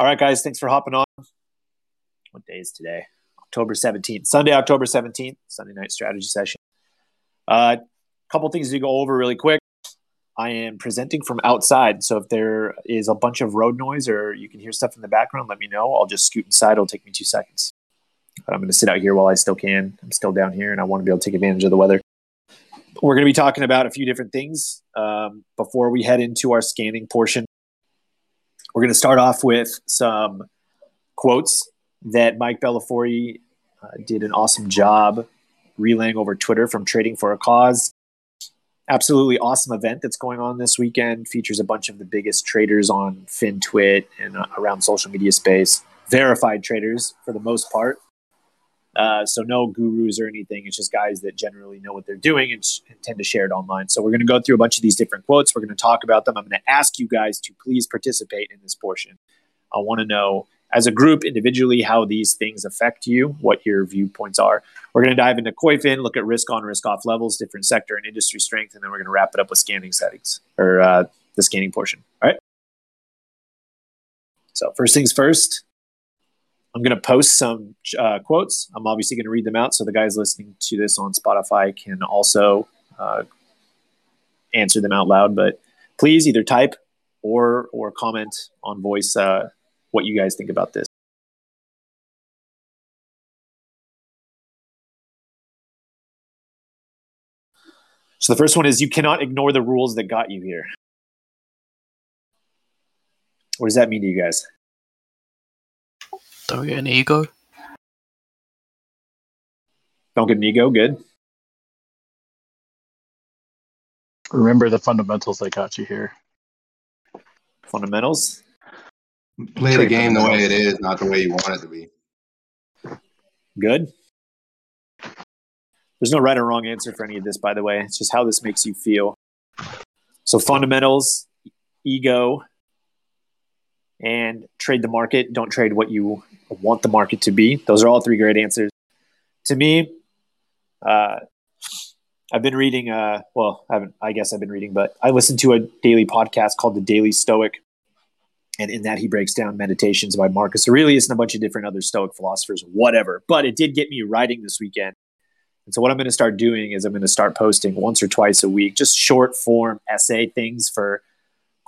All right, guys, thanks for hopping on. What day is today? October 17th, Sunday, October 17th, Sunday night strategy session. A uh, couple things to go over really quick. I am presenting from outside, so if there is a bunch of road noise or you can hear stuff in the background, let me know. I'll just scoot inside. It'll take me two seconds. But I'm going to sit out here while I still can. I'm still down here, and I want to be able to take advantage of the weather. We're going to be talking about a few different things um, before we head into our scanning portion. We're going to start off with some quotes that Mike Bellafiore uh, did an awesome job relaying over Twitter from Trading for a Cause. Absolutely awesome event that's going on this weekend. Features a bunch of the biggest traders on FinTwit and uh, around social media space. Verified traders for the most part. Uh, so no gurus or anything. It's just guys that generally know what they're doing and, sh- and tend to share it online. So we're going to go through a bunch of these different quotes. We're going to talk about them. I'm going to ask you guys to please participate in this portion. I want to know as a group, individually, how these things affect you, what your viewpoints are. We're going to dive into Koyfin, look at risk on, risk off levels, different sector and industry strength, and then we're going to wrap it up with scanning settings or uh, the scanning portion. All right. So first things first, I'm going to post some uh, quotes. I'm obviously going to read them out so the guys listening to this on Spotify can also uh, answer them out loud. But please either type or or comment on voice uh, what you guys think about this. So the first one is you cannot ignore the rules that got you here. What does that mean to you guys? Don't get an ego. Don't get an ego. Good. Remember the fundamentals that got you here. Fundamentals. Play the game the way it is, not the way you want it to be. Good. There's no right or wrong answer for any of this, by the way. It's just how this makes you feel. So, fundamentals, ego, and trade the market. Don't trade what you want the market to be. Those are all three great answers. To me, uh, I've been reading. Uh, well, I haven't. I guess I've been reading, but I listened to a daily podcast called the Daily Stoic, and in that he breaks down meditations by Marcus Aurelius and a bunch of different other Stoic philosophers, whatever. But it did get me writing this weekend. And so what I'm going to start doing is I'm going to start posting once or twice a week, just short form essay things for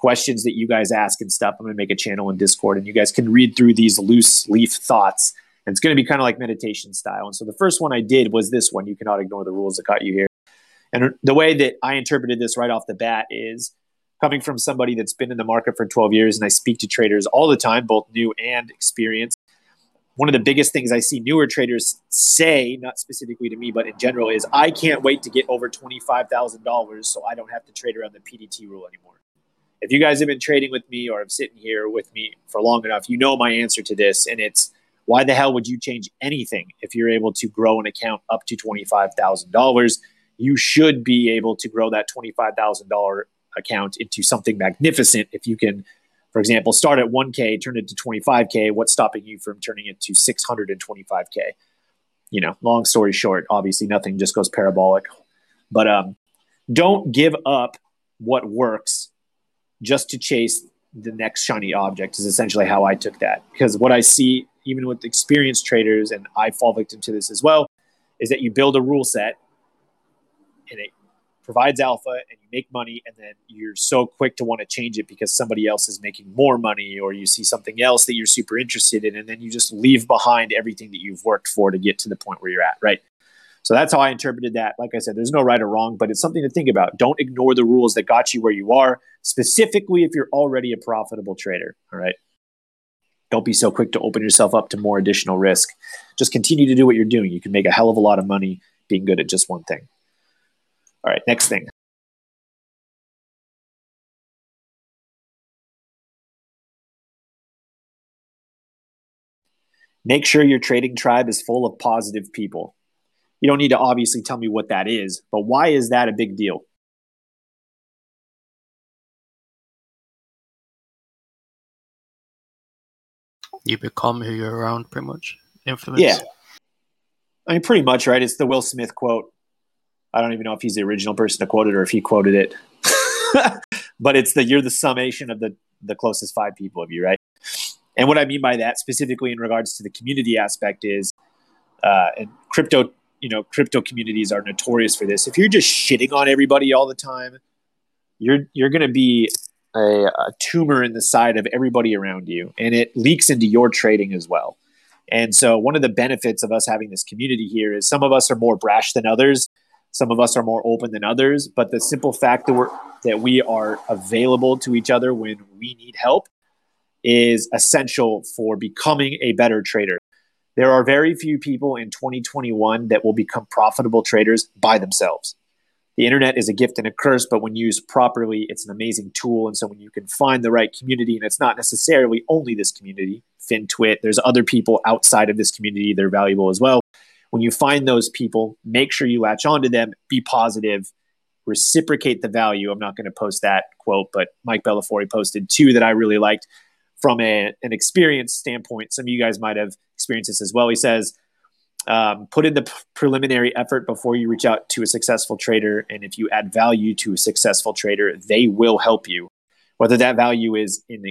questions that you guys ask and stuff. I'm going to make a channel in Discord, and you guys can read through these loose leaf thoughts. And it's going to be kind of like meditation style. And so the first one I did was this one: you cannot ignore the rules that got you here. And the way that I interpreted this right off the bat is coming from somebody that's been in the market for 12 years and I speak to traders all the time, both new and experienced. One of the biggest things I see newer traders say, not specifically to me, but in general, is I can't wait to get over $25,000 so I don't have to trade around the PDT rule anymore. If you guys have been trading with me or have sitting here with me for long enough, you know my answer to this. And it's why the hell would you change anything if you're able to grow an account up to $25,000? You should be able to grow that $25,000 account into something magnificent if you can for example start at 1k turn it to 25k what's stopping you from turning it to 625k you know long story short obviously nothing just goes parabolic but um, don't give up what works just to chase the next shiny object is essentially how i took that. Because what i see even with experienced traders and i fall victim to this as well is that you build a rule set and it provides alpha and you make money and then you're so quick to want to change it because somebody else is making more money or you see something else that you're super interested in and then you just leave behind everything that you've worked for to get to the point where you're at right so that's how i interpreted that. Like i said there's no right or wrong but it's something to think about. Don't ignore the rules that got you where you are specifically if you're already a profitable trader all right? Don't be so quick to open yourself up to more additional risk. Just continue to do what you're doing. You can make a hell of a lot of money being good at just one thing. All right, next thing. Make sure your trading tribe is full of positive people. You don't need to obviously tell me what that is, but why is that a big deal? You become who you're around, pretty much. Influence. Yeah. I mean, pretty much, right? It's the Will Smith quote I don't even know if he's the original person to quote it or if he quoted it. but it's the you're the summation of the the closest five people of you, right? And what I mean by that, specifically in regards to the community aspect, is uh, and crypto, you know, crypto communities are notorious for this. If you're just shitting on everybody all the time, you're you're going to be a, a tumor in the side of everybody around you, and it leaks into your trading as well. And so, one of the benefits of us having this community here is some of us are more brash than others, some of us are more open than others. But the simple fact that we're that we are available to each other when we need help is essential for becoming a better trader. There are very few people in 2021 that will become profitable traders by themselves. The internet is a gift and a curse, but when used properly, it's an amazing tool. And so when you can find the right community, and it's not necessarily only this community, FinTwit, there's other people outside of this community that are valuable as well. When you find those people, make sure you latch onto them, be positive, reciprocate the value. I'm not going to post that quote, but Mike Bellafiore posted two that I really liked from a, an experience standpoint. Some of you guys might have experienced this as well. He says, um, put in the p- preliminary effort before you reach out to a successful trader. And if you add value to a successful trader, they will help you. Whether that value is in,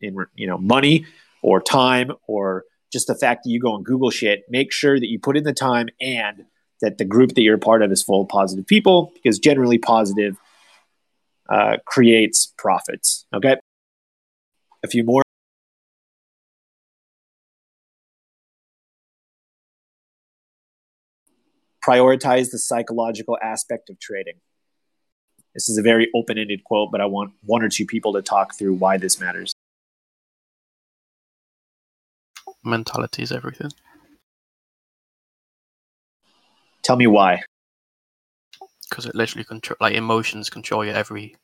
in you know money or time or just the fact that you go and Google shit, make sure that you put in the time and that the group that you're a part of is full of positive people because generally positive uh, creates profits. Okay. A few more. Prioritize the psychological aspect of trading. This is a very open ended quote, but I want one or two people to talk through why this matters. Mentality is everything. Tell me why. Because it literally control, like emotions control your every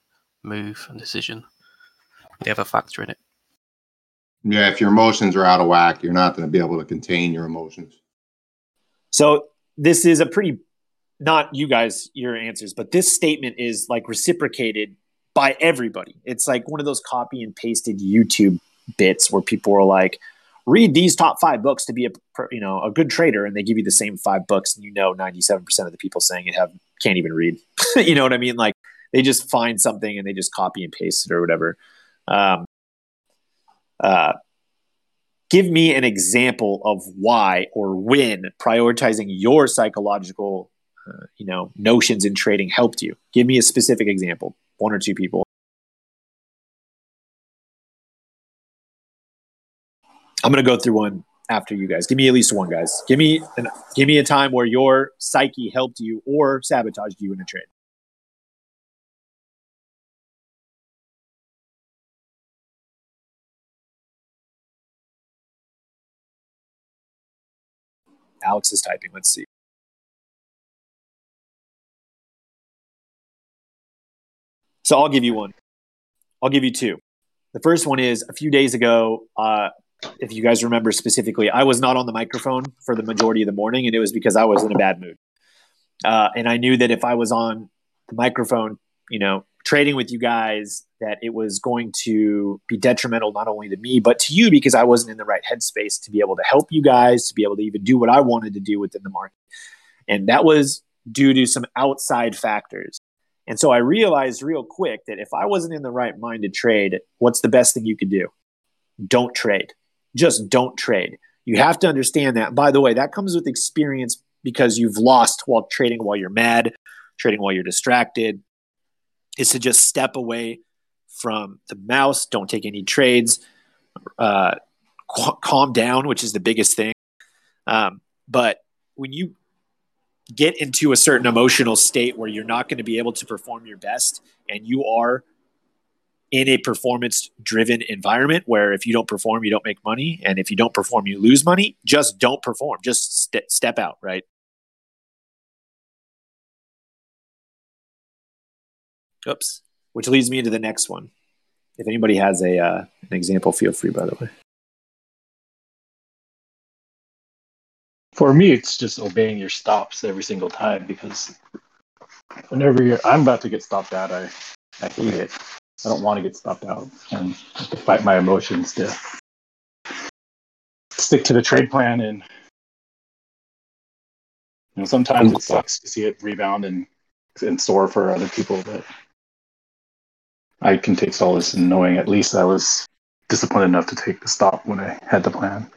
move and decision. They have a factor in it. Yeah, if your emotions are out of whack, you're not going to be able to contain your emotions. So this is a pretty not you guys your answers, but this statement is like reciprocated by everybody. It's like one of those copy and pasted YouTube bits where people are like, read these top five books to be a you know a good trader, and they give you the same five books, and you know ninety seven percent of the people saying it have can't even read. you know what I mean? Like they just find something and they just copy and paste it or whatever. Um, uh, give me an example of why or when prioritizing your psychological uh, you know notions in trading helped you. Give me a specific example one or two people. I'm going to go through one after you guys. Give me at least one guys. Give me an, give me a time where your psyche helped you or sabotaged you in a trade Alex is typing. Let's see. So I'll give you one. I'll give you two. The first one is a few days ago. Uh, if you guys remember specifically, I was not on the microphone for the majority of the morning, and it was because I was in a bad mood. Uh, and I knew that if I was on the microphone, you know, trading with you guys, that it was going to be detrimental not only to me but to you because I wasn't in the right headspace to be able to help you guys to be able to even do what I wanted to do within the market. And that was due to some outside factors. And so I realized real quick that if I wasn't in the right mind to trade, what's the best thing you could do? Don't trade. Just don't trade. You have to understand that. By the way, that comes with experience because you've lost while trading while you're mad, trading while you're distracted, is to just step away from the mouse. Don't take any trades. Uh, qu- calm down, which is the biggest thing. Um, but when you get into a certain emotional state where you're not going to be able to perform your best and you are in a performance driven environment where if you don't perform you don't make money and if you don't perform you lose money just don't perform just st- step out right oops which leads me into the next one. If anybody has a uh, an example, feel free. By the way, for me, it's just obeying your stops every single time because whenever you're, I'm about to get stopped out, I I hate it. I don't want to get stopped out and fight my emotions to stick to the trade plan. And you know, sometimes it sucks to see it rebound and and soar for other people, but I can take solace in knowing at least I was disciplined enough to take the stop when I had the plan.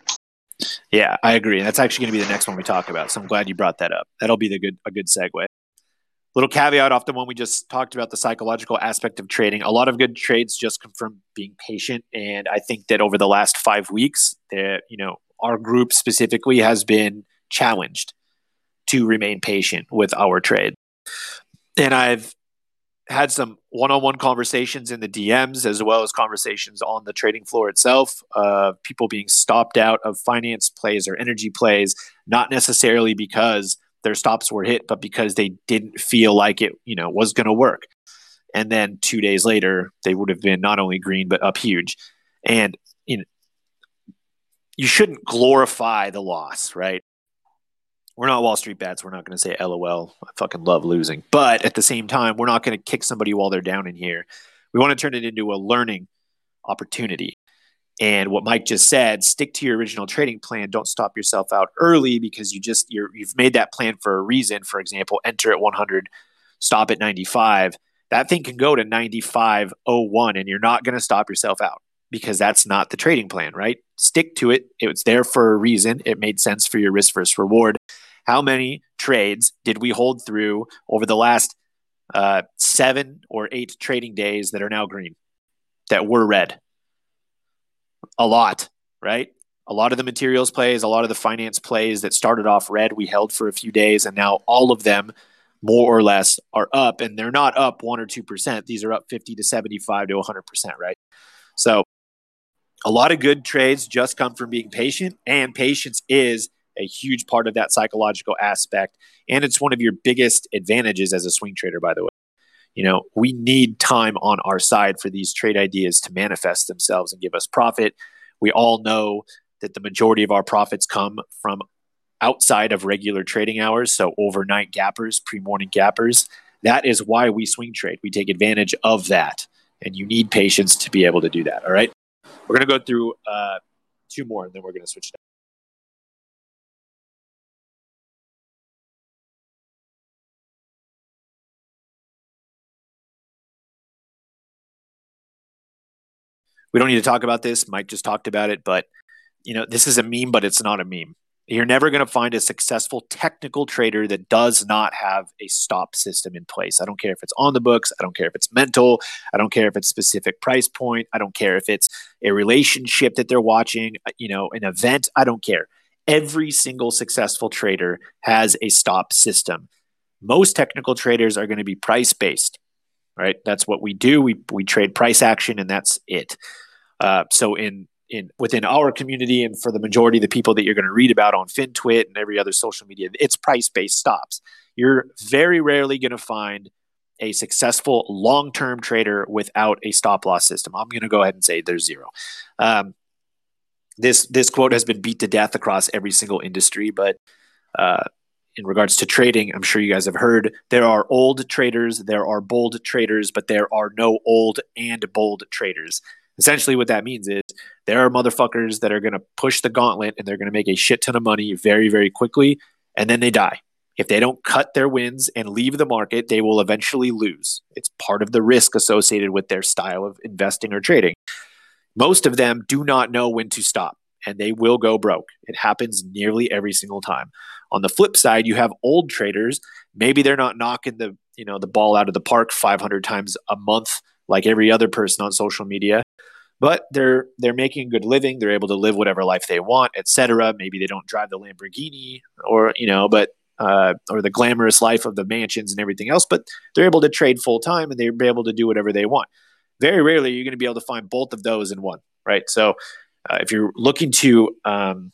Yeah, I agree. And That's actually going to be the next one we talk about. So I'm glad you brought that up. That'll be the good a good segue. Little caveat off the one we just talked about the psychological aspect of trading. A lot of good trades just come from being patient, and I think that over the last five weeks, that you know our group specifically has been challenged to remain patient with our trade. And I've had some one-on-one conversations in the DMs as well as conversations on the trading floor itself of uh, people being stopped out of finance plays or energy plays, not necessarily because their stops were hit, but because they didn't feel like it, you know, was going to work. And then two days later, they would have been not only green but up huge. And you know, you shouldn't glorify the loss, right? We're not Wall Street bets. We're not going to say LOL. I fucking love losing. But at the same time, we're not going to kick somebody while they're down in here. We want to turn it into a learning opportunity. And what Mike just said, stick to your original trading plan. Don't stop yourself out early because you just you're, you've made that plan for a reason. For example, enter at 100, stop at 95. That thing can go to 95.01 and you're not going to stop yourself out because that's not the trading plan, right? Stick to it. It was there for a reason. It made sense for your risk versus reward. How many trades did we hold through over the last uh, seven or eight trading days that are now green, that were red? A lot, right? A lot of the materials plays, a lot of the finance plays that started off red, we held for a few days, and now all of them, more or less, are up. And they're not up one or 2%. These are up 50 to 75 to 100%, right? So a lot of good trades just come from being patient, and patience is a huge part of that psychological aspect. And it's one of your biggest advantages as a swing trader, by the way. You know, we need time on our side for these trade ideas to manifest themselves and give us profit. We all know that the majority of our profits come from outside of regular trading hours, so overnight gappers, pre morning gappers. That is why we swing trade. We take advantage of that. And you need patience to be able to do that. All right. We're going to go through uh, two more and then we're going to switch. We don't need to talk about this. Mike just talked about it, but you know, this is a meme, but it's not a meme. You're never going to find a successful technical trader that does not have a stop system in place. I don't care if it's on the books. I don't care if it's mental. I don't care if it's a specific price point. I don't care if it's a relationship that they're watching, uh, you know, an event. I don't care. Every single successful trader has a stop system. Most technical traders are going to be price based right? That's what we do. We we trade price action, and that's it. Uh, so in in within our community, and for the majority of the people that you're going to read about on FinTwit and every other social media, it's price based stops. You're very rarely going to find a successful long term trader without a stop loss system. I'm going to go ahead and say there's zero. Um, this this quote has been beat to death across every single industry, but uh, in regards to trading, I'm sure you guys have heard there are old traders, there are bold traders, but there are no old and bold traders. Essentially, what that means is there are motherfuckers that are going to push the gauntlet and they're going to make a shit ton of money very, very quickly, and then they die. If they don't cut their wins and leave the market, they will eventually lose. It's part of the risk associated with their style of investing or trading. Most of them do not know when to stop and they will go broke. It happens nearly every single time. On the flip side, you have old traders. Maybe they're not knocking the you know the ball out of the park 500 times a month like every other person on social media, but they're they're making a good living. They're able to live whatever life they want, etc. Maybe they don't drive the Lamborghini or you know, but uh, or the glamorous life of the mansions and everything else, but they're able to trade full time and they're able to do whatever they want. Very rarely you're going to be able to find both of those in one, right? So uh, if you're looking to um,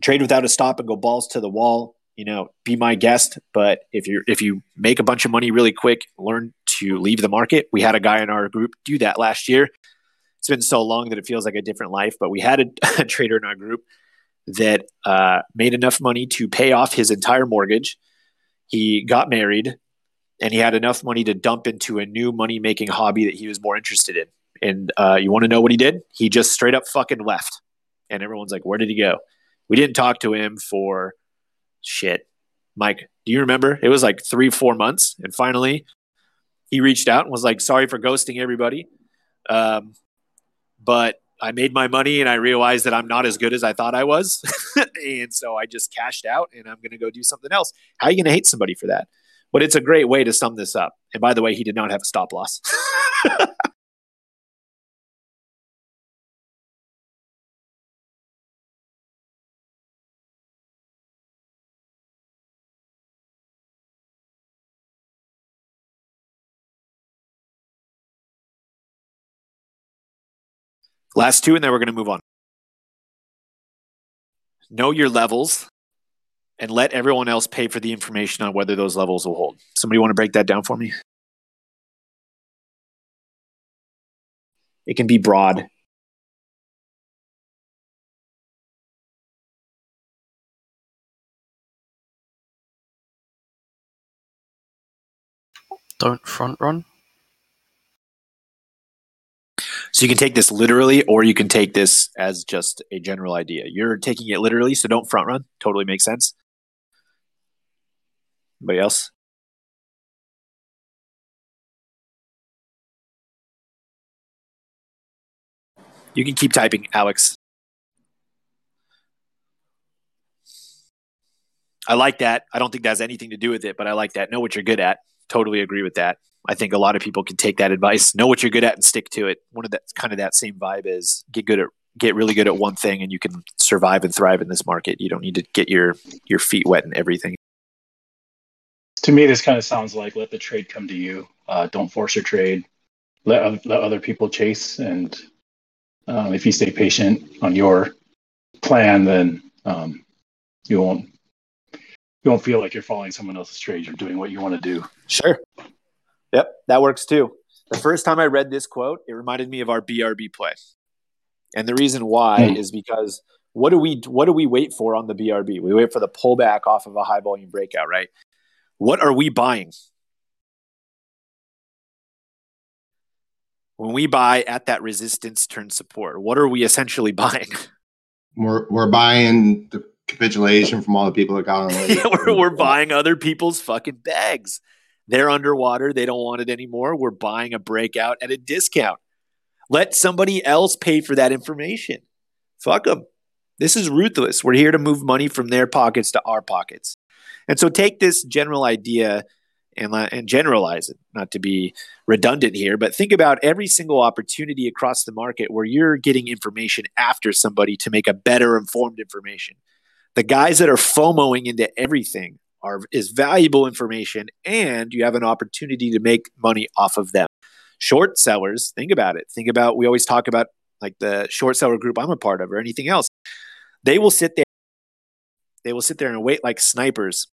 trade without a stop and go balls to the wall, you know, be my guest. But if you if you make a bunch of money really quick, learn to leave the market. We had a guy in our group do that last year. It's been so long that it feels like a different life. But we had a, a trader in our group that uh, made enough money to pay off his entire mortgage. He got married, and he had enough money to dump into a new money making hobby that he was more interested in. And uh, you want to know what he did? He just straight up fucking left. And everyone's like, where did he go? We didn't talk to him for shit. Mike, do you remember? It was like three, four months. And finally, he reached out and was like, sorry for ghosting everybody. Um, but I made my money and I realized that I'm not as good as I thought I was. and so I just cashed out and I'm going to go do something else. How are you going to hate somebody for that? But it's a great way to sum this up. And by the way, he did not have a stop loss. Last two, and then we're going to move on. Know your levels and let everyone else pay for the information on whether those levels will hold. Somebody want to break that down for me? It can be broad. Don't front run. So you can take this literally, or you can take this as just a general idea. You're taking it literally, so don't front run. Totally makes sense. Anybody else? You can keep typing, Alex. I like that. I don't think that has anything to do with it, but I like that. Know what you're good at. Totally agree with that. I think a lot of people can take that advice, know what you're good at, and stick to it. One of that kind of that same vibe is get good at get really good at one thing, and you can survive and thrive in this market. You don't need to get your your feet wet and everything. To me, this kind of sounds like let the trade come to you. Uh, don't force your trade. Let let other people chase, and um, if you stay patient on your plan, then um, you won't you won't feel like you're following someone else's trade. You're doing what you want to do. Sure. Yep, that works too. The first time I read this quote, it reminded me of our BRB play. And the reason why mm. is because what do we what do we wait for on the BRB? We wait for the pullback off of a high volume breakout, right? What are we buying? When we buy at that resistance turn support, what are we essentially buying? We're we're buying the capitulation from all the people that got on late. we're, we're buying other people's fucking bags. They're underwater. They don't want it anymore. We're buying a breakout at a discount. Let somebody else pay for that information. Fuck them. This is ruthless. We're here to move money from their pockets to our pockets. And so take this general idea and, and generalize it, not to be redundant here, but think about every single opportunity across the market where you're getting information after somebody to make a better informed information. The guys that are FOMOing into everything are is valuable information and you have an opportunity to make money off of them. Short sellers, think about it. Think about we always talk about like the short seller group I'm a part of or anything else. They will sit there they will sit there and wait like snipers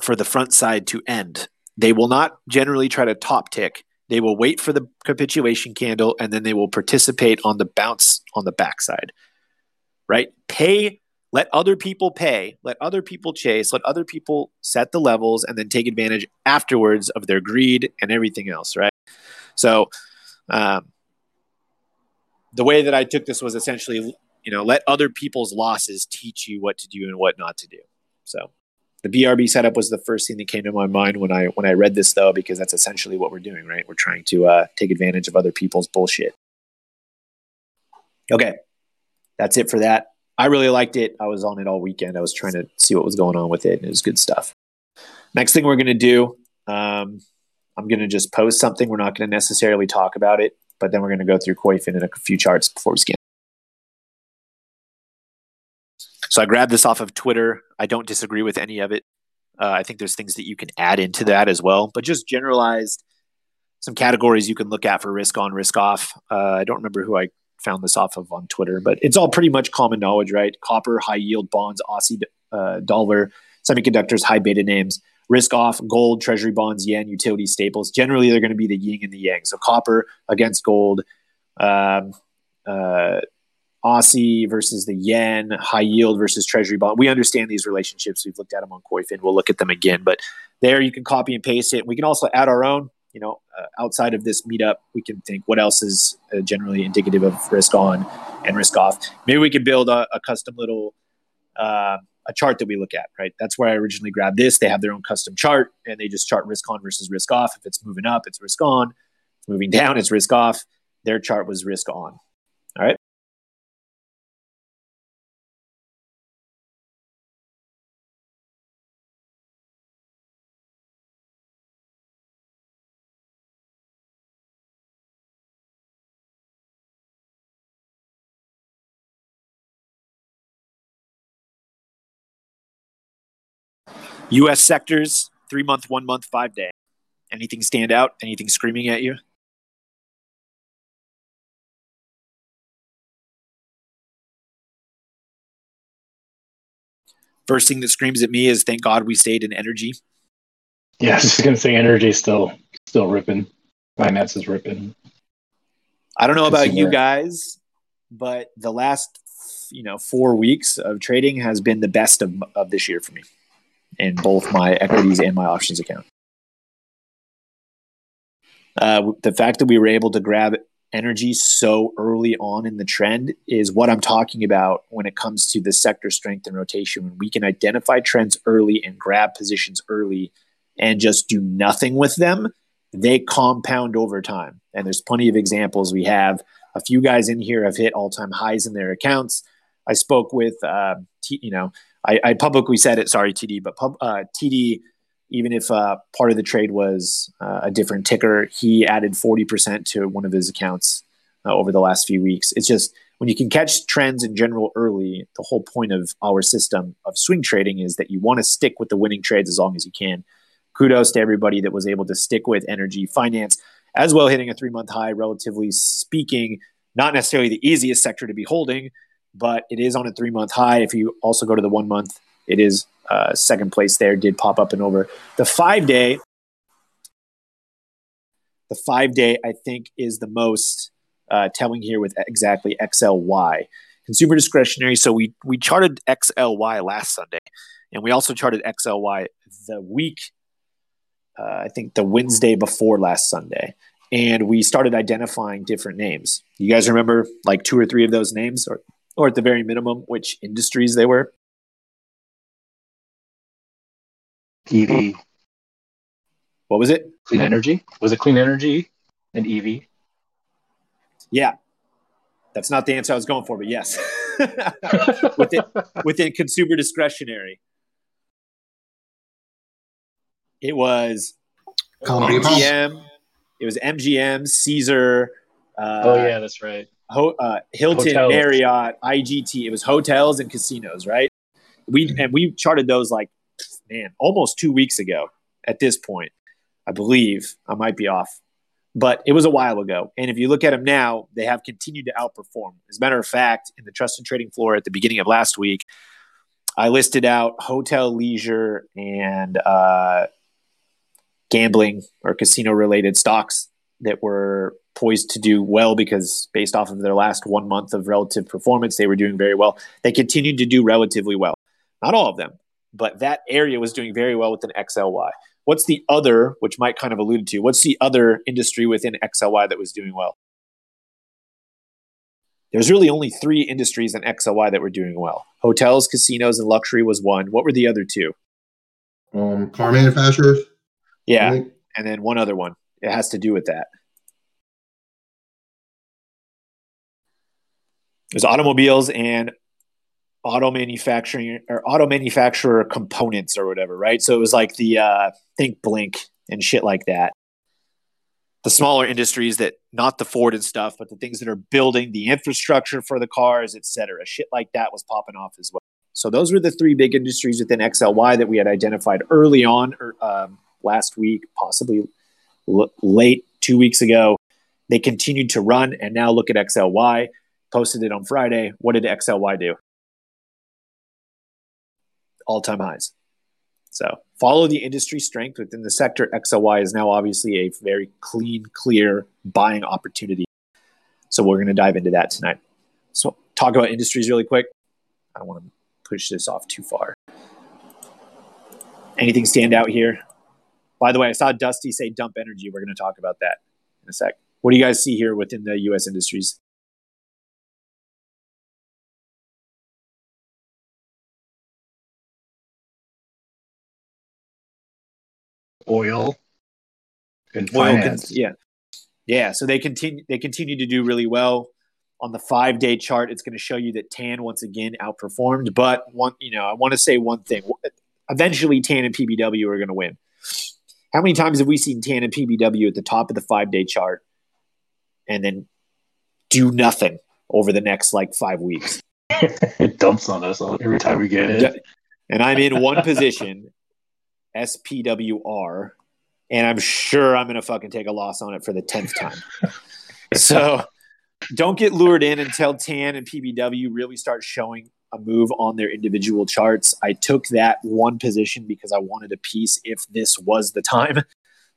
for the front side to end. They will not generally try to top tick. They will wait for the capitulation candle and then they will participate on the bounce on the backside. Right? Pay let other people pay, let other people chase, let other people set the levels, and then take advantage afterwards of their greed and everything else, right? So, um, the way that I took this was essentially, you know, let other people's losses teach you what to do and what not to do. So, the BRB setup was the first thing that came to my mind when I when I read this, though, because that's essentially what we're doing, right? We're trying to uh, take advantage of other people's bullshit. Okay, that's it for that. I really liked it. I was on it all weekend. I was trying to see what was going on with it, and it was good stuff. Next thing we're going to do, um, I'm going to just post something. We're not going to necessarily talk about it, but then we're going to go through Koyfin and a few charts before we scan. So I grabbed this off of Twitter. I don't disagree with any of it. Uh, I think there's things that you can add into that as well, but just generalized some categories you can look at for risk on, risk off. Uh, I don't remember who I found this off of on Twitter, but it's all pretty much common knowledge, right? Copper, high yield bonds, Aussie uh, dollar, semiconductors, high beta names, risk off, gold, treasury bonds, yen, utility staples. Generally, they're going to be the yin and the yang. So copper against gold, um, uh, Aussie versus the yen, high yield versus treasury bond. We understand these relationships. We've looked at them on Koyfin. We'll look at them again, but there you can copy and paste it. We can also add our own you know, uh, outside of this meetup, we can think what else is uh, generally indicative of risk on and risk off. Maybe we could build a, a custom little uh, a chart that we look at. Right, that's where I originally grabbed this. They have their own custom chart, and they just chart risk on versus risk off. If it's moving up, it's risk on. If it's moving down, it's risk off. Their chart was risk on. U.S. sectors, three month, one month, five day. Anything stand out? Anything screaming at you? First thing that screams at me is thank God we stayed in energy. Yeah, I was just gonna say energy still still ripping. Finance is ripping. I don't know about you guys, but the last you know four weeks of trading has been the best of, of this year for me in both my equities and my options account. Uh, the fact that we were able to grab energy so early on in the trend is what I'm talking about when it comes to the sector strength and rotation. When we can identify trends early and grab positions early and just do nothing with them, they compound over time. And there's plenty of examples. We have a few guys in here have hit all time highs in their accounts. I spoke with, uh, T, you know, I, I publicly said it. Sorry, TD, but pub, uh, TD, even if uh, part of the trade was uh, a different ticker, he added 40% to one of his accounts uh, over the last few weeks. It's just when you can catch trends in general early, the whole point of our system of swing trading is that you want to stick with the winning trades as long as you can. Kudos to everybody that was able to stick with energy finance as well, hitting a three month high, relatively speaking, not necessarily the easiest sector to be holding, but it is on a three month high. If you also go to the one month, it is uh, second place there, did pop up and over. The five day, the five day, I think, is the most uh, telling here with exactly XLY. Consumer discretionary. So we, we charted XLY last Sunday, and we also charted XLY the week, uh, I think the Wednesday before last Sunday. And we started identifying different names. You guys remember like two or three of those names, or, or at the very minimum, which industries they were? EV, What was it? clean energy. Was it clean energy and EV? Yeah. That's not the answer I was going for, but yes. within, within consumer discretionary, it was Home MGM. It was MGM, Caesar, uh, oh yeah, that's right. Ho- uh, Hilton, Hotels. Marriott, IGT. It was hotels and casinos, right? We and we charted those like man almost two weeks ago. At this point, I believe I might be off, but it was a while ago. And if you look at them now, they have continued to outperform. As a matter of fact, in the trust and trading floor at the beginning of last week, I listed out hotel, leisure, and uh, gambling or casino related stocks that were poised to do well because based off of their last one month of relative performance, they were doing very well. They continued to do relatively well. Not all of them, but that area was doing very well within XLY. What's the other, which Mike kind of alluded to, what's the other industry within XLY that was doing well? There's really only three industries in XLY that were doing well. Hotels, casinos, and luxury was one. What were the other two? Um, car manufacturers. Yeah, and then one other one. It has to do with that. There's automobiles and auto manufacturing or auto manufacturer components or whatever, right? So it was like the uh, think blink and shit like that. The smaller industries that not the Ford and stuff, but the things that are building the infrastructure for the cars, et cetera. Shit like that was popping off as well. So those were the three big industries within XLY that we had identified early on, or um, last week, possibly l- late two weeks ago. They continued to run, and now look at XLY. Posted it on Friday. What did XLY do? All time highs. So follow the industry strength within the sector. XLY is now obviously a very clean, clear buying opportunity. So we're going to dive into that tonight. So talk about industries really quick. I don't want to push this off too far. Anything stand out here? By the way, I saw Dusty say dump energy. We're going to talk about that in a sec. What do you guys see here within the U.S. industries? Oil and Oil con- finance. yeah, yeah. So they continue. They continue to do really well on the five day chart. It's going to show you that TAN once again outperformed. But one, you know, I want to say one thing. Eventually, TAN and PBW are going to win. How many times have we seen TAN and PBW at the top of the five day chart, and then do nothing over the next like five weeks? it dumps on us every time we get it. and I'm in one position, SPWR, and I'm sure I'm going to fucking take a loss on it for the 10th time. so don't get lured in until TAN and PBW really start showing a move on their individual charts. I took that one position because I wanted a piece if this was the time.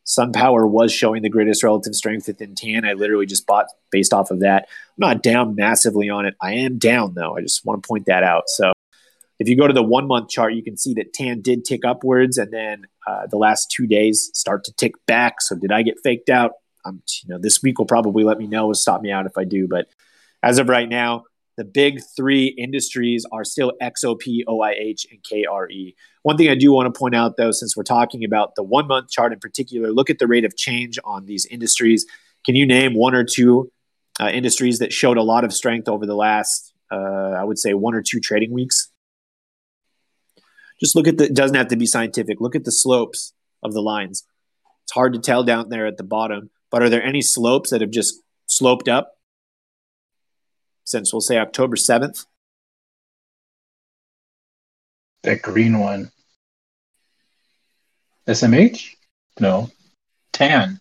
SunPower was showing the greatest relative strength within TAN. I literally just bought based off of that. I'm not down massively on it. I am down though. I just want to point that out. So if you go to the one month chart, you can see that TAN did tick upwards and then uh, the last two days start to tick back. So did I get faked out? Um, you know, this week will probably let me know, stop me out if I do. But as of right now, the big three industries are still XOP, OIH, and KRE. One thing I do want to point out, though, since we're talking about the one month chart in particular, look at the rate of change on these industries. Can you name one or two uh, industries that showed a lot of strength over the last, uh, I would say, one or two trading weeks? Just look at the, it doesn't have to be scientific. Look at the slopes of the lines. It's hard to tell down there at the bottom, but are there any slopes that have just sloped up since we'll say October 7th. That green one. SMH? No. TAN.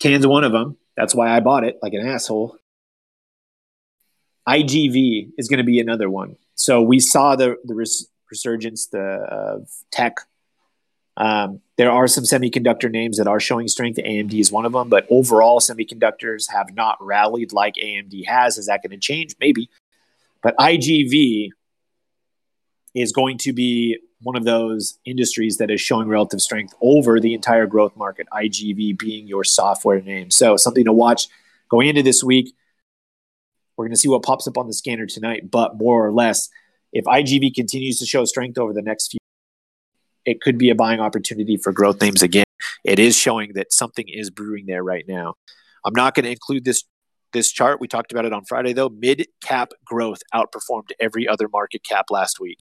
TAN's one of them. That's why I bought it like an asshole. IGV is going to be another one. So we saw the the res- resurgence the of tech. Um, there are some semiconductor names that are showing strength. AMD is one of them, but overall, semiconductors have not rallied like AMD has. Is that going to change? Maybe. But IGV is going to be one of those industries that is showing relative strength over the entire growth market. IGV being your software name. So, something to watch going into this week. We're going to see what pops up on the scanner tonight, but more or less, if IGV continues to show strength over the next few it could be a buying opportunity for growth names again. It is showing that something is brewing there right now. I'm not going to include this this chart. We talked about it on Friday though. Mid cap growth outperformed every other market cap last week.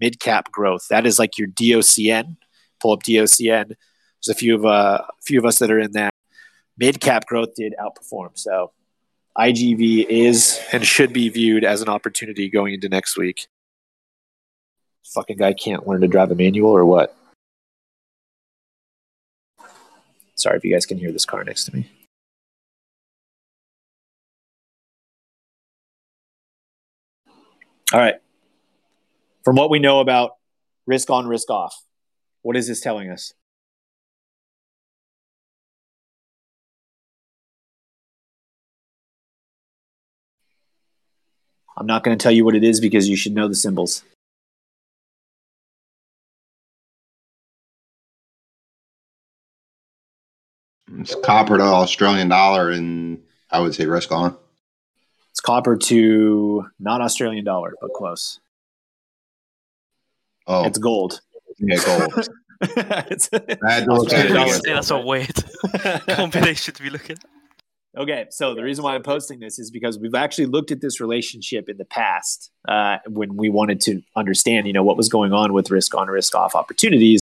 Mid cap growth. That is like your DOCN. Pull up DOCN. There's a few of uh, a few of us that are in that. Mid cap growth did outperform. So IGV is and should be viewed as an opportunity going into next week fucking guy can't learn to drive a manual or what? Sorry if you guys can hear this car next to me. All right. From what we know about risk on, risk off, what is this telling us? I'm not going to tell you what it is because you should know the symbols. It's copper to Australian dollar, and I would say risk on. It's copper to not Australian dollar, but close. Oh, It's gold. yeah, gold. It's- I had to look at it Australian again. Say that's a weird combination to be looking at. okay, so the reason why I'm posting this is because we've actually looked at this relationship in the past uh, when we wanted to understand, you know, what was going on with risk on, risk off opportunities,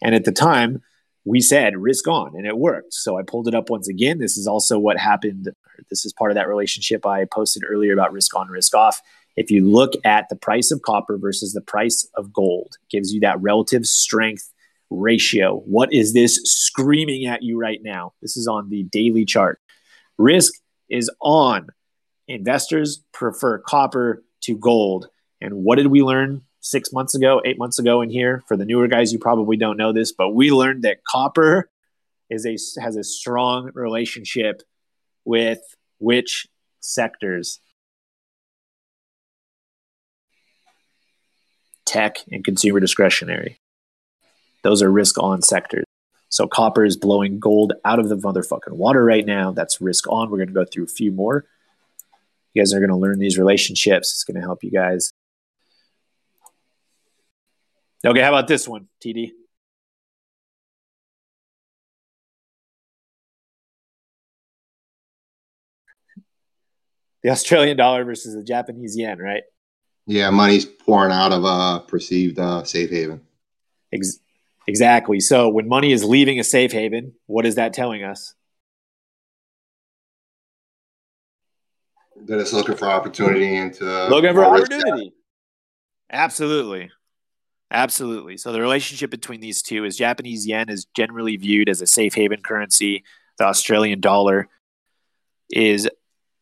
and at the time we said risk on, and it worked. So I pulled it up once again. This is also what happened. This is part of that relationship I posted earlier about risk on, risk off. If you look at the price of copper versus the price of gold, gives you that relative strength ratio. What is this screaming at you right now? This is on the daily chart. Risk is on. Investors prefer copper to gold. And what did we learn six months ago, eight months ago in here? For the newer guys, you probably don't know this, but we learned that copper is a has a strong relationship with which sectors? Tech and consumer discretionary. Those are risk on sectors. So copper is blowing gold out of the motherfucking water right now. That's risk on. We're going to go through a few more. You guys are going to learn these relationships. It's going to help you guys. Okay, how about this one, TD? The Australian dollar versus the Japanese yen, right? Yeah, money's pouring out of a perceived uh, safe haven. Ex- exactly. So when money is leaving a safe haven, what is that telling us? That it's looking for opportunity into Looking for opportunity. Absolutely. Absolutely. So the relationship between these two is Japanese yen is generally viewed as a safe haven currency. The Australian dollar is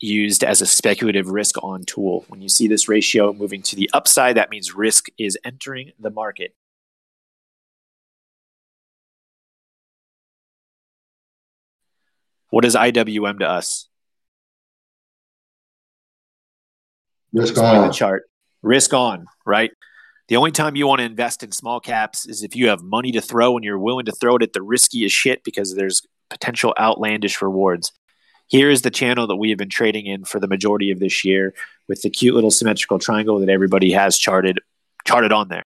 used as a speculative risk on tool. When you see this ratio moving to the upside, that means risk is entering the market. What is IWM to us? Risk on. the chart. Risk on, right? The only time you want to invest in small caps is if you have money to throw and you're willing to throw it at the riskiest shit because there's potential outlandish rewards. Here is the channel that we have been trading in for the majority of this year with the cute little symmetrical triangle that everybody has charted charted on there.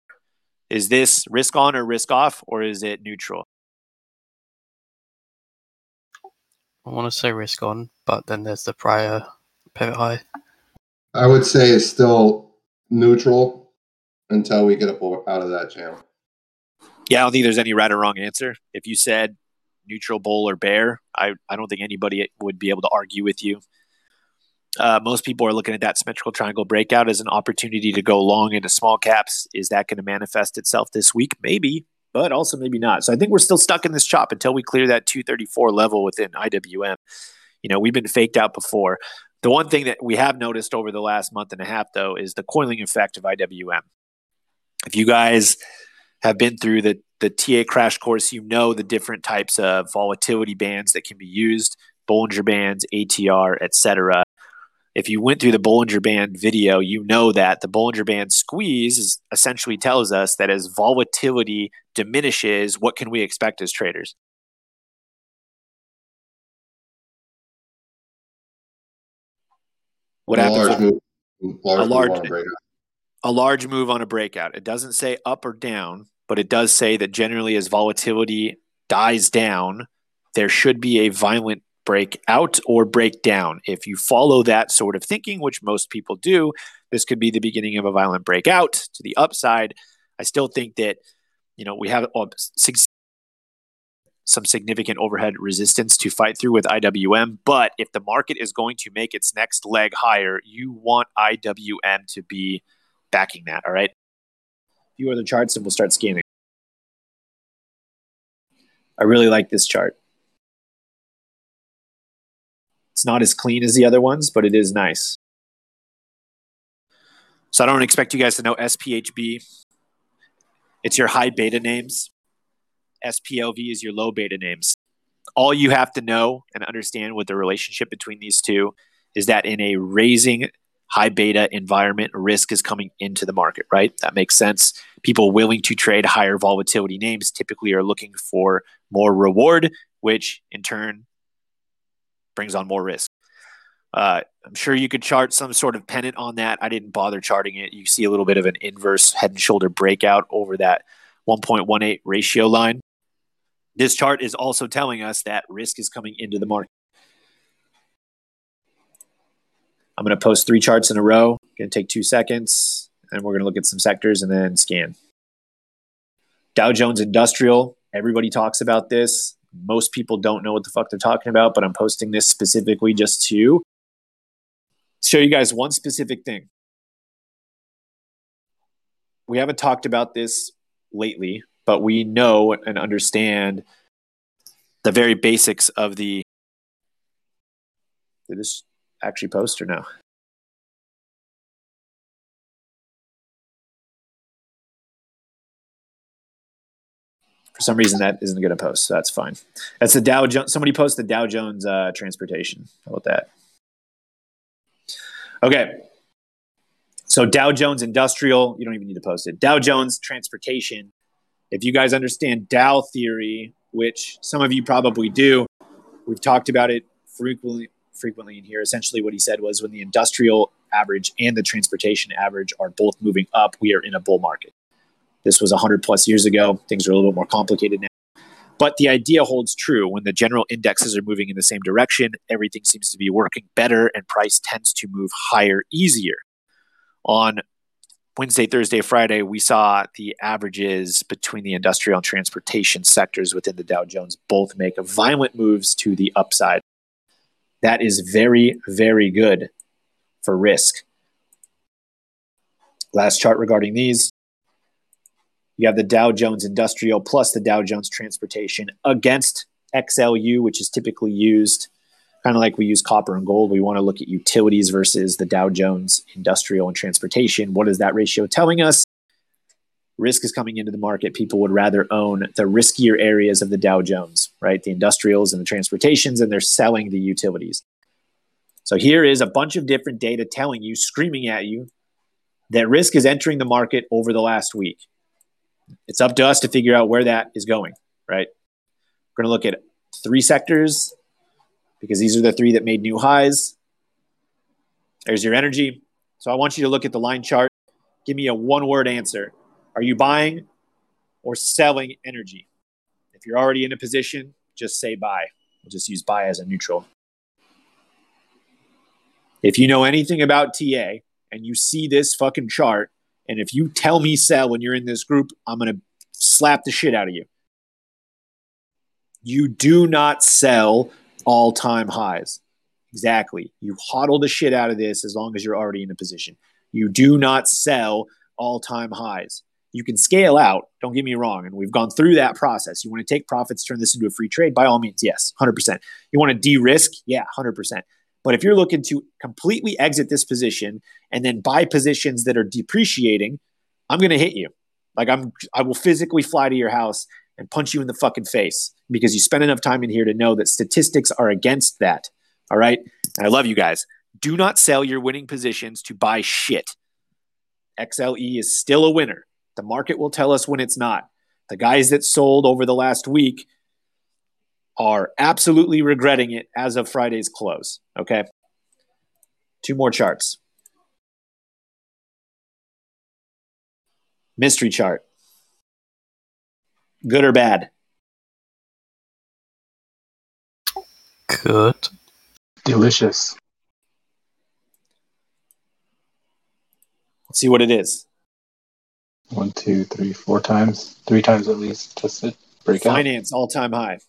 Is this risk on or risk off or is it neutral? I want to say risk on, but then there's the prior pivot high. I would say it's still neutral until we get up out of that channel. Yeah, I don't think there's any right or wrong answer. If you said neutral bull or bear, I, I don't think anybody would be able to argue with you. Uh, most people are looking at that symmetrical triangle breakout as an opportunity to go long into small caps. Is that going to manifest itself this week? Maybe, but also maybe not. So I think we're still stuck in this chop until we clear that 234 level within IWM. You know, we've been faked out before. The one thing that we have noticed over the last month and a half, though, is the coiling effect of IWM. If you guys have been through the the TA crash course, you know the different types of volatility bands that can be used, Bollinger Bands, ATR, etc. If you went through the Bollinger Band video, you know that the Bollinger Band squeeze is essentially tells us that as volatility diminishes, what can we expect as traders? What happens large move, large A large- a large move on a breakout. It doesn't say up or down, but it does say that generally as volatility dies down, there should be a violent breakout or breakdown. If you follow that sort of thinking, which most people do, this could be the beginning of a violent breakout to the upside. I still think that you know we have some significant overhead resistance to fight through with IWM, but if the market is going to make its next leg higher, you want IWM to be backing that. All right. Few other charts and we'll start scanning. I really like this chart. It's not as clean as the other ones, but it is nice. So I don't expect you guys to know SPHB. It's your high beta names. SPLV is your low beta names. All you have to know and understand with the relationship between these two is that in a raising high beta environment, risk is coming into the market, right? That makes sense. People willing to trade higher volatility names typically are looking for more reward, which in turn brings on more risk. Uh, I'm sure you could chart some sort of pennant on that. I didn't bother charting it. You see a little bit of an inverse head and shoulder breakout over that 1.18 ratio line. This chart is also telling us that risk is coming into the market. I'm going to post three charts in a row. Going to take two seconds, and we're going to look at some sectors and then scan. Dow Jones Industrial. Everybody talks about this. Most people don't know what the fuck they're talking about, but I'm posting this specifically just to show you guys one specific thing. We haven't talked about this lately, but we know and understand the very basics of the. Did this actually post or no? For some reason, that isn't going to post. So that's fine. That's the Dow Jones. Somebody post the Dow Jones uh, transportation. How about that? Okay. So Dow Jones Industrial. You don't even need to post it. Dow Jones Transportation. If you guys understand Dow theory, which some of you probably do, we've talked about it frequently frequently in here. Essentially, what he said was when the industrial average and the transportation average are both moving up, we are in a bull market. This was 100 plus years ago. Things are a little bit more complicated now. But the idea holds true. When the general indexes are moving in the same direction, everything seems to be working better and price tends to move higher easier. On Wednesday, Thursday, Friday, we saw the averages between the industrial and transportation sectors within the Dow Jones both make violent moves to the upside. That is very, very good for risk. Last chart regarding these. You have the Dow Jones Industrial plus the Dow Jones Transportation against XLU, which is typically used kind of like we use copper and gold. We want to look at utilities versus the Dow Jones Industrial and Transportation. What is that ratio telling us? Risk is coming into the market. People would rather own the riskier areas of the Dow Jones, right? The industrials and the transportations, and they're selling the utilities. So here is a bunch of different data telling you, screaming at you, that risk is entering the market over the last week. It's up to us to figure out where that is going, right? We're going to look at three sectors because these are the three that made new highs. There's your energy. So I want you to look at the line chart. Give me a one word answer. Are you buying or selling energy? If you're already in a position, just say buy. We'll just use buy as a neutral. If you know anything about TA and you see this fucking chart, and if you tell me sell when you're in this group, I'm going to slap the shit out of you. You do not sell all time highs. Exactly. You hodl the shit out of this as long as you're already in a position. You do not sell all time highs. You can scale out, don't get me wrong. And we've gone through that process. You want to take profits, turn this into a free trade? By all means, yes, 100%. You want to de risk? Yeah, 100%. But if you're looking to completely exit this position and then buy positions that are depreciating, I'm going to hit you. Like I'm, I will physically fly to your house and punch you in the fucking face because you spend enough time in here to know that statistics are against that. All right. And I love you guys. Do not sell your winning positions to buy shit. XLE is still a winner. The market will tell us when it's not. The guys that sold over the last week are absolutely regretting it as of Friday's close. Okay. Two more charts. Mystery chart. Good or bad? Good. Delicious. Let's see what it is. One, two, three, four times. Three times at least. Just to break out. Finance all time high.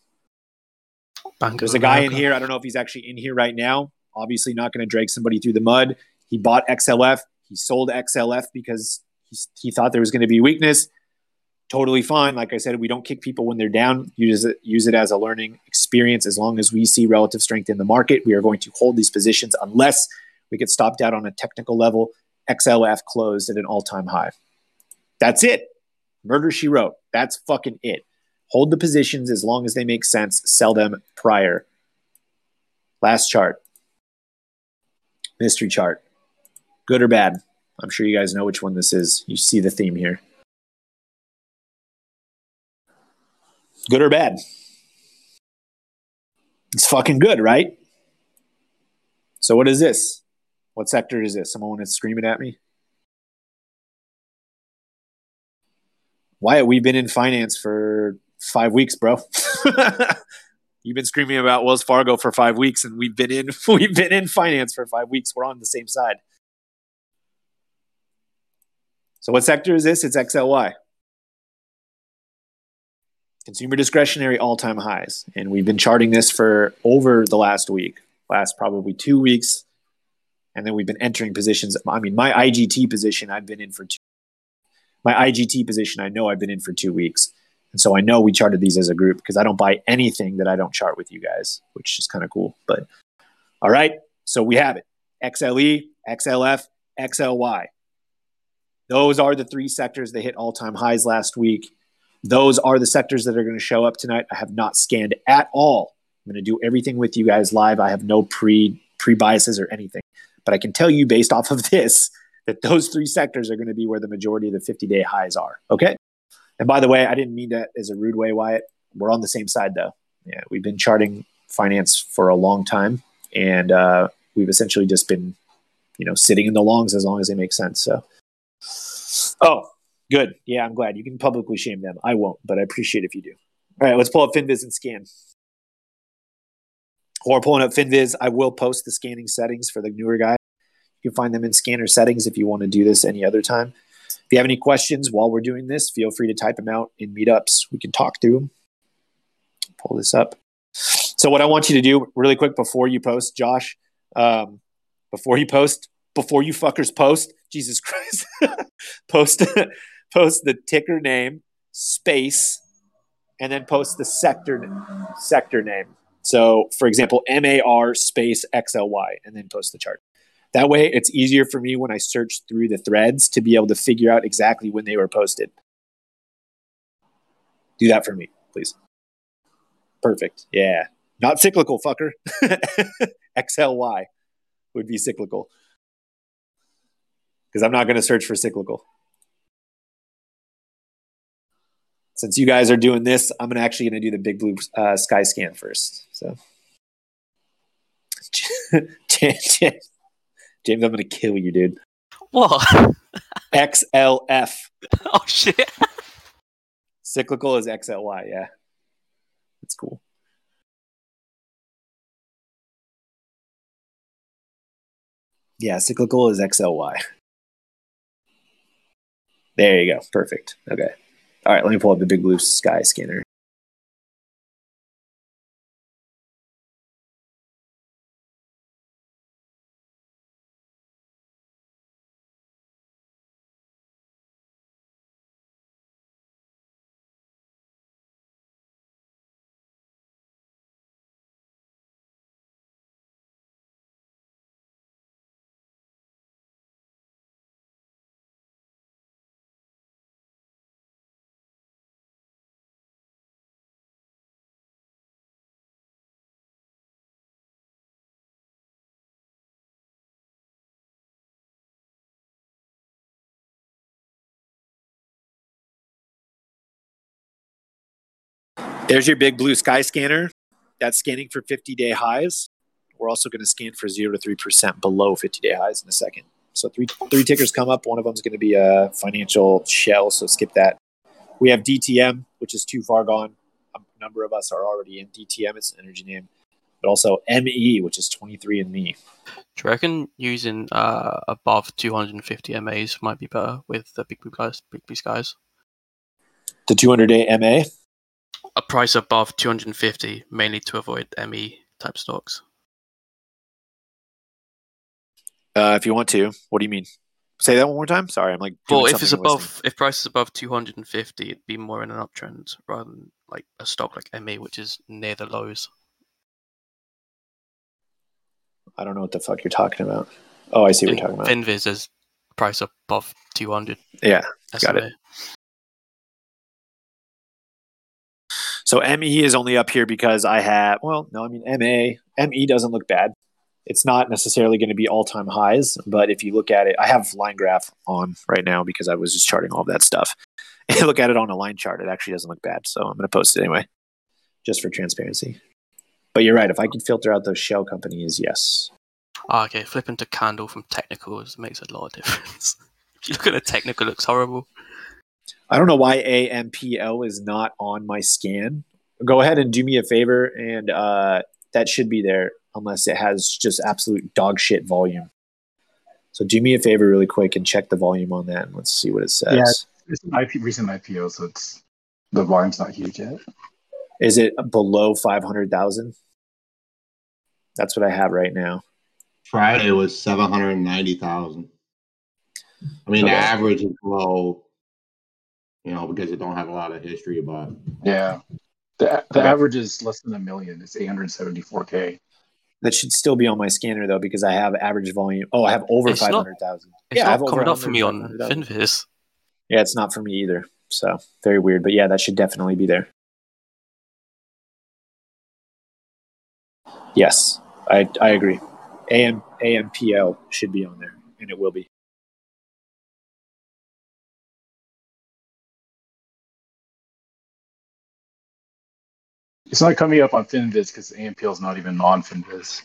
Bank There's a guy in here. I don't know if he's actually in here right now. Obviously, not going to drag somebody through the mud. He bought XLF. He sold XLF because he, he thought there was going to be weakness. Totally fine. Like I said, we don't kick people when they're down. Use it, use it as a learning experience. As long as we see relative strength in the market, we are going to hold these positions unless we get stopped out on a technical level. XLF closed at an all time high. That's it. Murder she wrote. That's fucking it. Hold the positions as long as they make sense. Sell them prior. Last chart. Mystery chart. Good or bad? I'm sure you guys know which one this is. You see the theme here. Good or bad? It's fucking good, right? So what is this? What sector is this? Someone is screaming at me. Wyatt, we've been in finance for five weeks, bro. You've been screaming about Wells Fargo for five weeks, and we've been in we've been in finance for five weeks. We're on the same side. So what sector is this? It's XLY. Consumer discretionary all-time highs. And we've been charting this for over the last week, last probably two weeks. And then we've been entering positions. I mean, my IGT position I've been in for two. My IGT position I know I've been in for two weeks. And so I know we charted these as a group because I don't buy anything that I don't chart with you guys, which is kind of cool. But all right. So we have it. XLE, XLF, XLY. Those are the three sectors that hit all time highs last week. Those are the sectors that are going to show up tonight. I have not scanned at all. I'm going to do everything with you guys live. I have no pre pre biases or anything, but I can tell you based off of this that those three sectors are going to be where the majority of the 50 day highs are. Okay. And by the way, I didn't mean that as a rude way, Wyatt. We're on the same side though. Yeah, we've been charting finance for a long time, and uh, we've essentially just been, you know, sitting in the longs as long as they make sense. So, oh, good. Yeah, I'm glad you can publicly shame them. I won't, but I appreciate if you do. All right, let's pull up Finviz and scan. Or pulling up Finviz, I will post the scanning settings for the newer guy. You can find them in scanner settings if you want to do this any other time. If you have any questions while we're doing this, feel free to type them out in meetups. We can talk through them. Pull this up. So, what I want you to do really quick before you post, Josh, um, before you post, before you fuckers post, Jesus Christ, post post the ticker name, space, and then post the sector sector name. So, for example, MAR space XLY, and then post the chart. That way, it's easier for me when I search through the threads to be able to figure out exactly when they were posted. Do that for me, please. Perfect. Yeah. Not cyclical, fucker. XLY would be cyclical. Because I'm not going to search for cyclical. Since you guys are doing this, I'm actually going to do the big blue uh, sky scan first. So, James, I'm to kill you, dude. What? XLF. oh shit! Cyclical is XLY. Yeah, that's cool. Yeah, cyclical is XLY. There you go. Perfect. Okay. All right, let me pull up the big blue sky scanner. There's your big blue sky scanner. That's scanning for 50 day highs. We're also going to scan for zero to three percent below 50 day highs in a second. So three three tickers come up. One of them is going to be a financial shell. So skip that. We have DTM, which is too far gone. A number of us are already in DTM. It's an energy name, but also ME, which is 23andMe. Do you reckon using uh, above 250 MAs might be better with the big blue guys, big blue skies? The 200 day MA. A price above 250, mainly to avoid ME type stocks. Uh, if you want to, what do you mean? Say that one more time. Sorry, I'm like. Well, if it's above, if price is above 250, it'd be more in an uptrend rather than like a stock like ME, which is near the lows. I don't know what the fuck you're talking about. Oh, I see what In you're talking about. Finviz is price above 200. Yeah. Got it. So ME is only up here because I have, well, no, I mean, MA, ME doesn't look bad. It's not necessarily going to be all time highs, but if you look at it, I have line graph on right now because I was just charting all that stuff. And look at it on a line chart, it actually doesn't look bad. So I'm going to post it anyway, just for transparency. But you're right. If I could filter out those shell companies, yes. Ah, okay, flipping to candle from technicals makes a lot of difference. if you look at the technical, looks horrible. I don't know why AMPL is not on my scan. Go ahead and do me a favor, and uh, that should be there unless it has just absolute dog shit volume. So do me a favor really quick and check the volume on that, and let's see what it says. Yeah. It's an IP, recent IPO, so it's the volume's not huge yet. Is it below five hundred thousand? That's what I have right now. Friday was seven hundred ninety thousand. I mean, Okay. the average is low, you know, because it don't have a lot of history. But Yeah. The, the Okay. average is less than a million. It's 874k. That should still be on my scanner though, because I have average volume. Oh, I have over five hundred thousand. It's Yeah, I not have over coming up for me on 500,000. Finviz. Yeah, it's not for me either. So very weird, but yeah, that should definitely be there. Yes, I I agree. AM AMPL should be on there, and it will be. It's not coming up on Finviz because AMPL is not even on Finviz.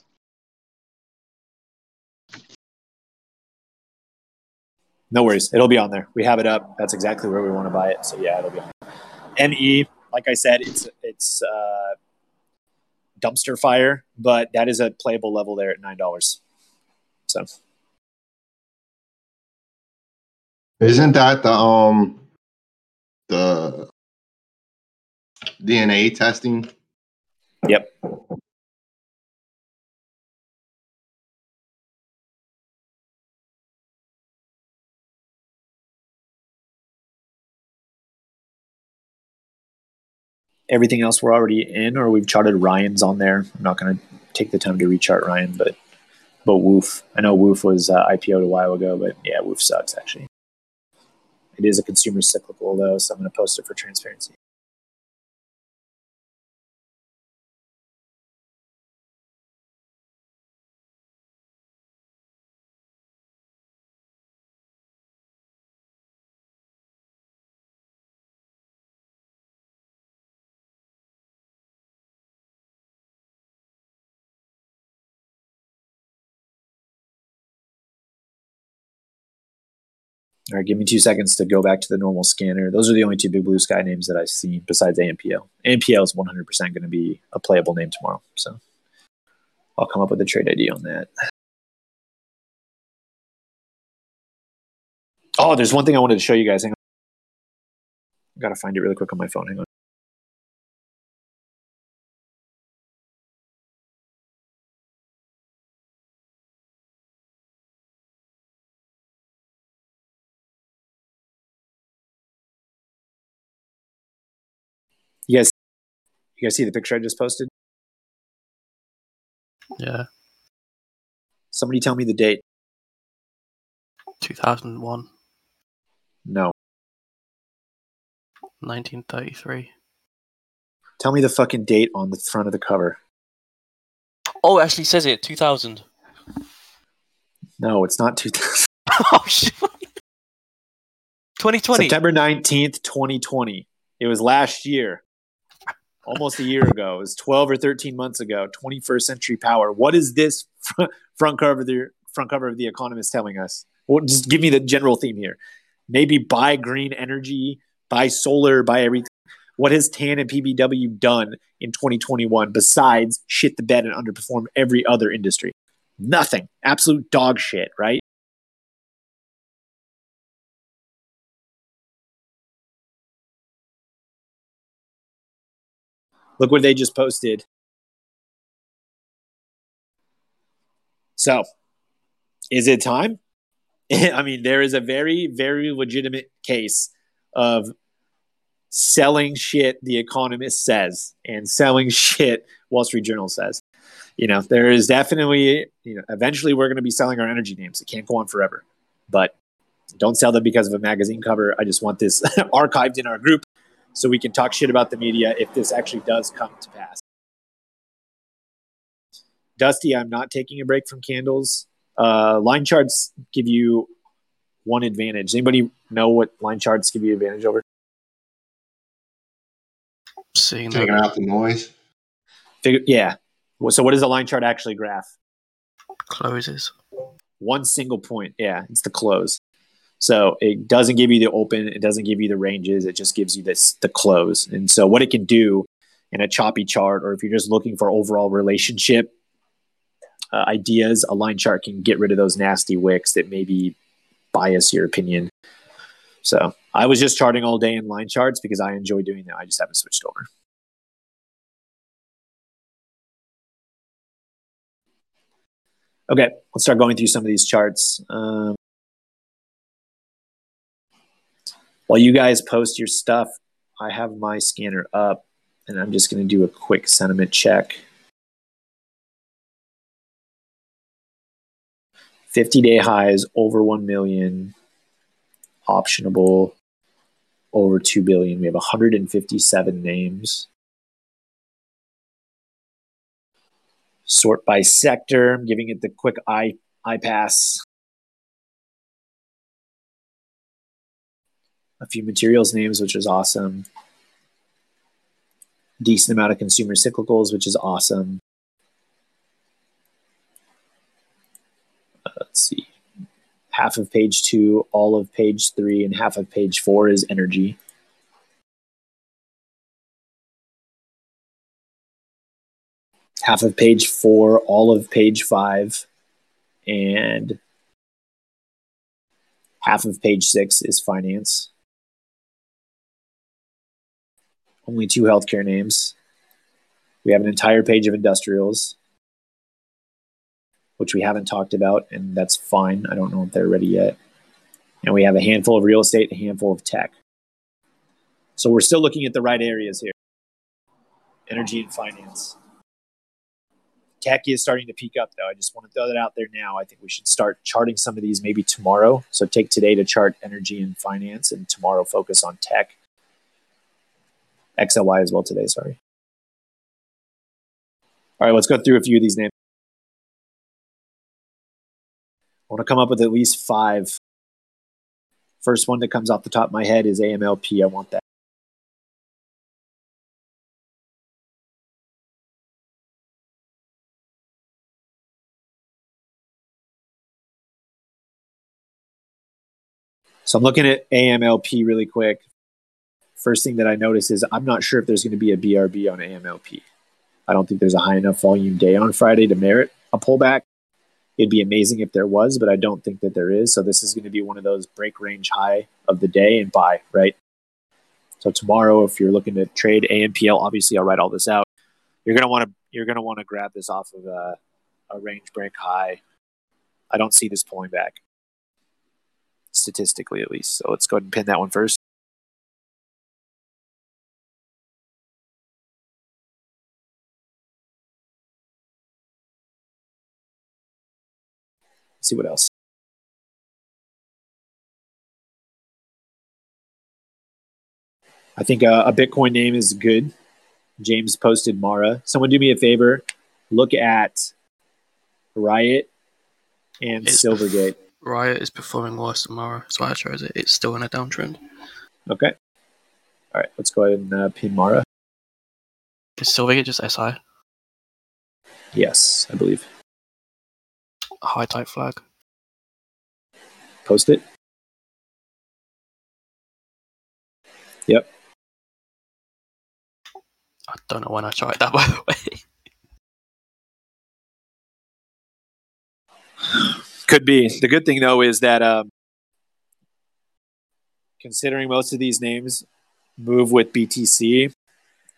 No worries, it'll be on there. We have it up. That's exactly where we want to buy it. So yeah, it'll be on. There. ME, like I said, it's it's uh, dumpster fire, but that is a playable level there at nine dollars. So isn't that the um the DNA testing. Yep. Everything else we're already in, or we've charted Ryan's on there. I'm not going to take the time to rechart Ryan, but but Woof. I know Woof was uh, IPO'd a while ago, but yeah, Woof sucks actually. It is a consumer cyclical though, so I'm going to post it for transparency. All right, give me two seconds to go back to the normal scanner. Those are the only two big blue sky names that I've seen besides AMPL. AMPL is 100% going to be a playable name tomorrow. So I'll come up with a trade ID on that. Oh, there's one thing I wanted to show you guys. Hang on. I got to find it really quick on my phone. Hang on. You guys see the picture I just posted? Yeah, Somebody tell me the date. 2001, No. 1933. Tell me the fucking date on the front of the cover. Oh, it actually says it 2000. No, it's not 2000. oh shit. 2020. September 19th, 2020. It was last year. Almost a year ago. It was 12 or 13 months ago. 21st century power. What is this front cover of the front cover of the Economist telling us? Well, just give me the general theme here. Maybe buy green energy, buy solar, buy everything. What has TAN and PBW done in 2021 besides shit the bed and underperform every other industry? Nothing. Absolute dog shit, right? Look what they just posted. So, is it time? I mean, there is a very, very legitimate case of selling shit the economist says and selling shit wall street journal says. You know there is definitely you know eventually we're going to be selling our energy names. It can't go on forever. But don't sell them because of a magazine cover. I just want this archived in our group so we can talk shit about the media if this actually does come to pass dusty i'm not taking a break from candles uh, line charts give you one advantage anybody know what line charts give you advantage over Seeing Taking the out the noise. Figure, yeah. So what does a line chart actually graph? closes. One single point. Yeah, it's the close. So it doesn't give you the open. It doesn't give you the ranges. It just gives you this the close. And so what it can do in a choppy chart, or if you're just looking for overall relationship uh, ideas, a line chart can get rid of those nasty wicks that maybe bias your opinion. So I was just charting all day in line charts because I enjoy doing that. I just haven't switched over. Okay, let's start going through some of these charts. Um, while you guys post your stuff, I have my scanner up and I'm just going to do a quick sentiment check. 50 day highs over 1 million, optionable over 2 billion. We have 157 names. Sort by sector, I'm giving it the quick eye eye pass. A few materials names, which is awesome. Decent amount of consumer cyclicals, which is awesome. Uh, let's see. Half of page two, all of page three, and half of page four is energy. half of page four, all of page five, and half of page six is finance. Only two healthcare names. We have an entire page of industrials, which we haven't talked about, and that's fine. I don't know if they're ready yet. And we have a handful of real estate, a handful of tech. So we're still looking at the right areas here. energy and finance. Tech is starting to peak up, though. I just want to throw that out there now. I think we should start charting some of these maybe tomorrow. So take today to chart energy and finance, and tomorrow focus on tech. XLY as well today, sorry. All right, let's go through a few of these names. I want to come up with at least five. First one that comes off the top of my head is AMLP. I want that. So I'm looking at AMLP really quick. First thing that I notice is I'm not sure if there's going to be a BRB on AMLP. I don't think there's a high enough volume day on Friday to merit a pullback. It'd be amazing if there was, but I don't think that there is. So this is going to be one of those break range high of the day and buy, right? So tomorrow, if you're looking to trade AMPL, obviously I'll write all this out. You're gonna want to you're gonna want to grab this off of a, a range break high. I don't see this pulling back statistically at least. So let's go ahead and pin that one first. See what else. I think uh, a Bitcoin name is good. James posted Mara. Someone do me a favor. Look at Riot and It's- Silvergate. Riot is performing worse than Mara, so I chose it. It's still in a downtrend. Okay. All right, let's go ahead and uh, pin Mara. Is Silvergate just SI? Yes, I believe. A high type flag? Post it. Yep. I don't know when I tried that, by the way. Could be. The good thing though is that um, considering most of these names move with BTC,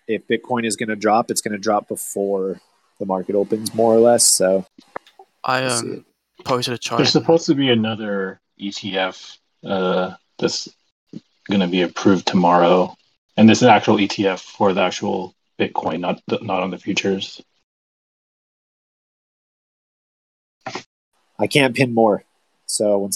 if Bitcoin is going to drop, it's going to drop before the market opens, more or less. So I um posted a chart. There's supposed to be another ETF uh, that's going to be approved tomorrow, and this is an actual ETF for the actual Bitcoin, not not on the futures. I can't pin more. So once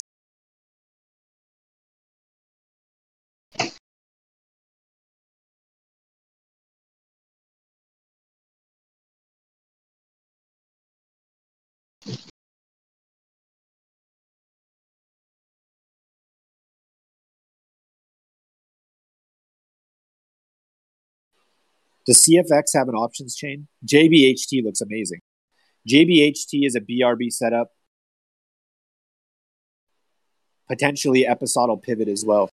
Does CFX have an options chain? JBHT looks amazing. JBHT is a BRB setup, potentially episodic pivot as well.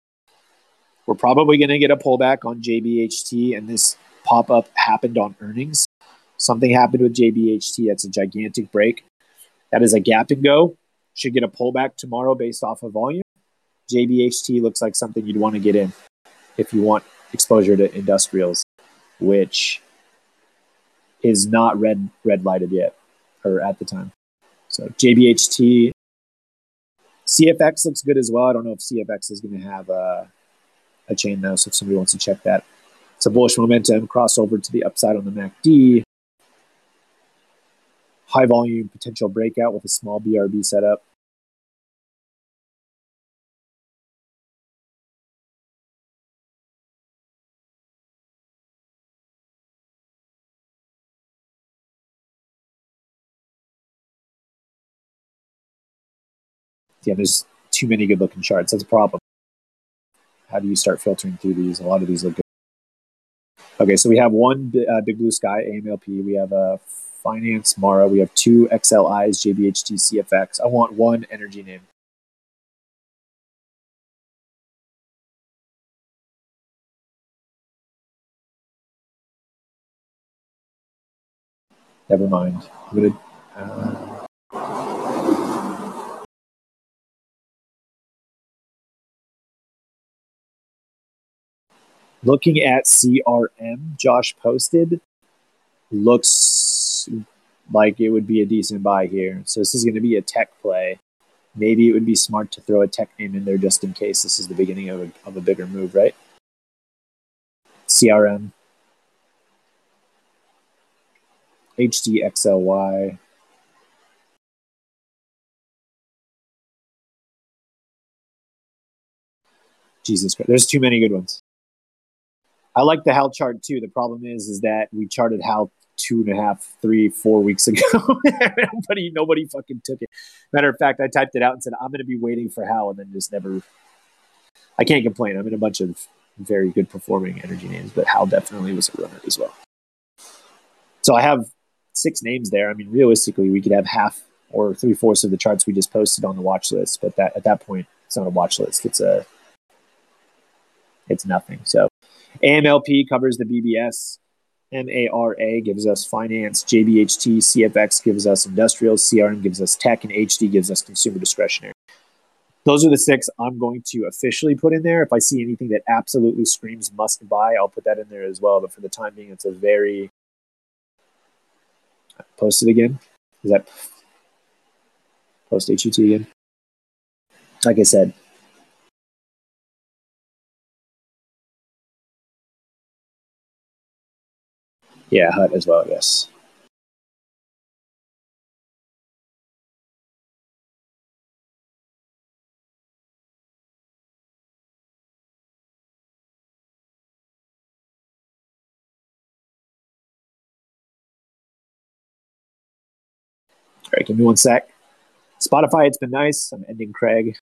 We're probably going to get a pullback on JBHT, and this pop up happened on earnings. Something happened with JBHT. That's a gigantic break. That is a gap and go. Should get a pullback tomorrow based off of volume. JBHT looks like something you'd want to get in if you want exposure to industrials, which is not red red lighted yet or at the time. So JBHT, CFX looks good as well. I don't know if CFX is going to have a, a chain though, so if somebody wants to check that. It's a bullish momentum crossover to the upside on the MACD. High volume potential breakout with a small BRB setup. Yeah, there's too many good looking charts. That's a problem. How do you start filtering through these? A lot of these look good. Okay, so we have one uh, Big Blue Sky AMLP. We have a Finance Mara. We have two XLIs JBHT CFX. I want one energy name. Never mind. I'm gonna. Uh, looking at CRM, Josh posted, looks like it would be a decent buy here. So this is going to be a tech play. Maybe it would be smart to throw a tech name in there just in case this is the beginning of a, of a bigger move, right? CRM. HDXLY. Jesus Christ, there's too many good ones. I like the Hal chart too. The problem is, is that we charted Hal two and a half, three, four weeks ago. nobody, nobody fucking took it. Matter of fact, I typed it out and said I'm going to be waiting for Hal, and then just never. I can't complain. I'm in a bunch of very good performing energy names, but Hal definitely was a runner as well. So I have six names there. I mean, realistically, we could have half or three fourths of the charts we just posted on the watch list, but that at that point, it's not a watch list. It's a it's nothing. So AMLP covers the BBS. MARA gives us finance. JBHT, CFX gives us industrial. CRM gives us tech. And HD gives us consumer discretionary. Those are the six I'm going to officially put in there. If I see anything that absolutely screams must buy, I'll put that in there as well. But for the time being, it's a very. Post it again. Is that post HUT again? Like I said, Yeah, hut as well, yes. All right, give me one sec. Spotify, it's been nice. I'm ending Craig.